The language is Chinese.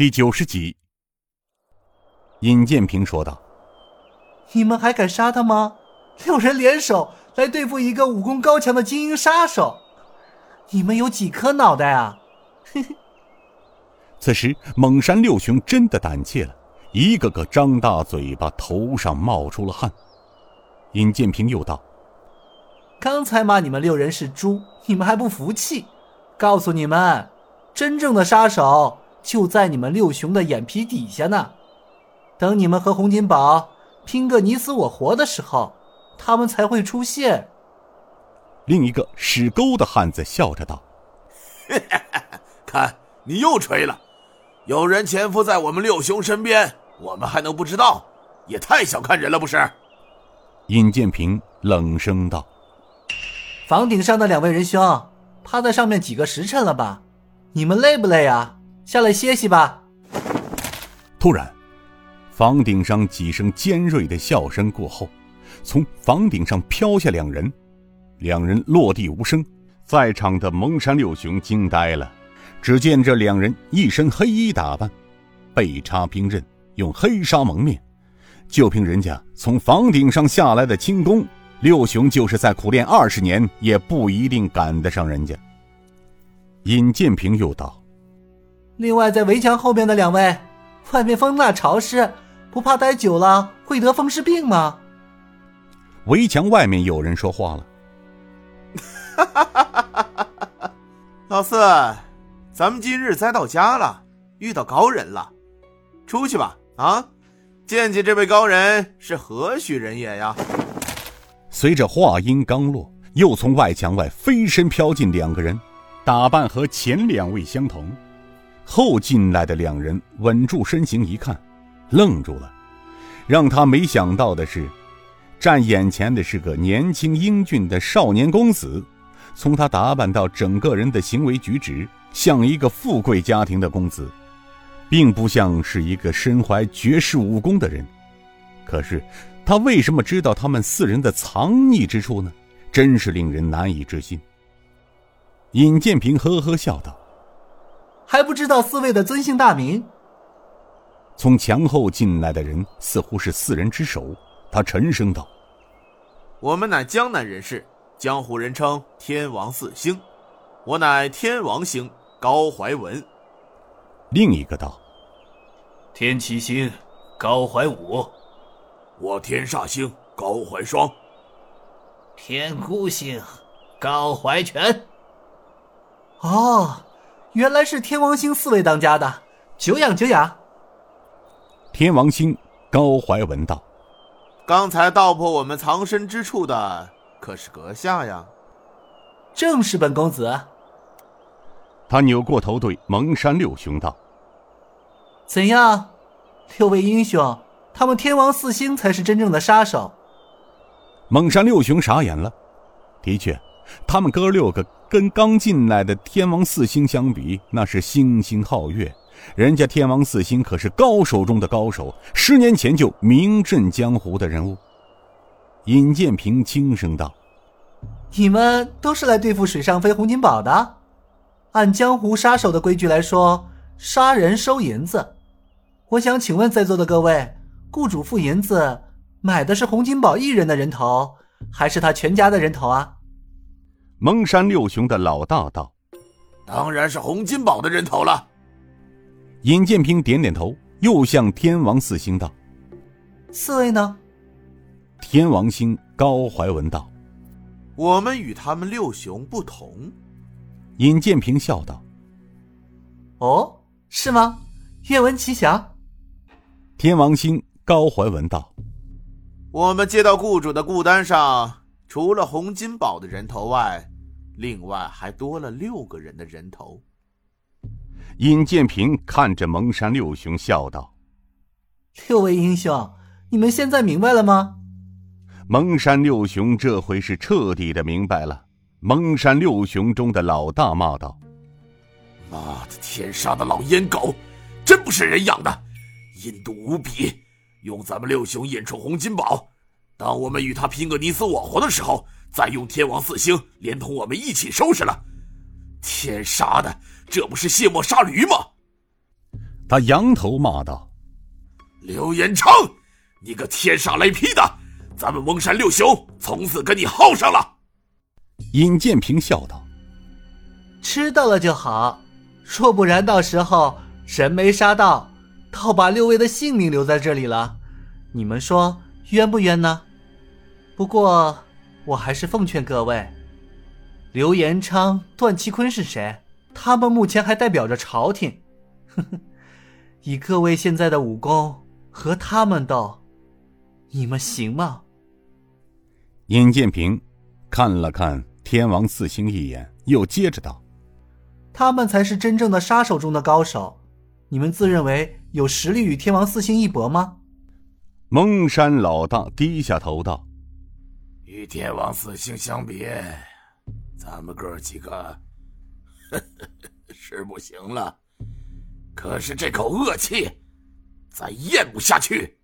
第九十集，尹建平说道：“你们还敢杀他吗？六人联手来对付一个武功高强的精英杀手，你们有几颗脑袋啊？”嘿嘿。此时，蒙山六雄真的胆怯了，一个个张大嘴巴，头上冒出了汗。尹建平又道：“刚才骂你们六人是猪，你们还不服气？告诉你们，真正的杀手就在你们六雄的眼皮底下呢。等你们和洪金宝拼个你死我活的时候，他们才会出现。”另一个使钩的汉子笑着道：“ 看你又吹了。”有人潜伏在我们六雄身边，我们还能不知道？也太小看人了，不是？尹建平冷声道：“房顶上的两位仁兄，趴在上面几个时辰了吧？你们累不累啊？下来歇息吧。”突然，房顶上几声尖锐的笑声过后，从房顶上飘下两人，两人落地无声，在场的蒙山六雄惊呆了。只见这两人一身黑衣打扮，背插兵刃，用黑纱蒙面，就凭人家从房顶上下来的轻功，六雄就是在苦练二十年，也不一定赶得上人家。尹建平又道：“另外，在围墙后面的两位，外面风大潮湿，不怕待久了会得风湿病吗？”围墙外面有人说话了：“哈哈哈哈哈，老四。”咱们今日栽到家了，遇到高人了，出去吧！啊，见见这位高人是何许人也呀？随着话音刚落，又从外墙外飞身飘进两个人，打扮和前两位相同。后进来的两人稳住身形一看，愣住了。让他没想到的是，站眼前的是个年轻英俊的少年公子，从他打扮到整个人的行为举止。像一个富贵家庭的公子，并不像是一个身怀绝世武功的人。可是，他为什么知道他们四人的藏匿之处呢？真是令人难以置信。尹建平呵呵笑道：“还不知道四位的尊姓大名？”从墙后进来的人似乎是四人之首。他沉声道：“我们乃江南人士，江湖人称天王四星。我乃天王星。”高怀文，另一个道：“天齐星，高怀武；我天煞星，高怀双；天孤星，高怀全。”哦，原来是天王星四位当家的，久仰久仰。天王星高怀文道：“刚才道破我们藏身之处的，可是阁下呀？”正是本公子。他扭过头对蒙山六雄道：“怎样，六位英雄，他们天王四星才是真正的杀手。”蒙山六雄傻眼了。的确，他们哥六个跟刚进来的天王四星相比，那是星星皓月。人家天王四星可是高手中的高手，十年前就名震江湖的人物。尹建平轻声道：“你们都是来对付水上飞洪金宝的？”按江湖杀手的规矩来说，杀人收银子。我想请问在座的各位，雇主付银子买的是洪金宝一人的人头，还是他全家的人头啊？蒙山六雄的老大道：“当然是洪金宝的人头了。”尹建平点点头，又向天王四星道：“四位呢？”天王星高怀文道：“我们与他们六雄不同。”尹建平笑道：“哦，是吗？愿闻其详。”天王星高怀文道：“我们接到雇主的雇单上，除了洪金宝的人头外，另外还多了六个人的人头。”尹建平看着蒙山六雄笑道：“六位英雄，你们现在明白了吗？”蒙山六雄这回是彻底的明白了。蒙山六雄中的老大骂道：“妈的，天杀的老烟狗，真不是人养的，阴毒无比！用咱们六雄引出洪金宝，当我们与他拼个你死我活的时候，再用天王四星连同我们一起收拾了。天杀的，这不是卸磨杀驴吗？”他扬头骂道：“刘延昌，你个天杀雷劈的！咱们翁山六雄从此跟你耗上了。”尹建平笑道：“知道了就好，若不然，到时候人没杀到，倒把六位的性命留在这里了，你们说冤不冤呢？不过，我还是奉劝各位，刘延昌、段其坤是谁？他们目前还代表着朝廷。呵呵，以各位现在的武功和他们斗，你们行吗？”尹建平看了看天王四星一眼，又接着道。他们才是真正的杀手中的高手，你们自认为有实力与天王四星一搏吗？蒙山老大低下头道：“与天王四星相比，咱们哥几个 是不行了。可是这口恶气，咱咽不下去。”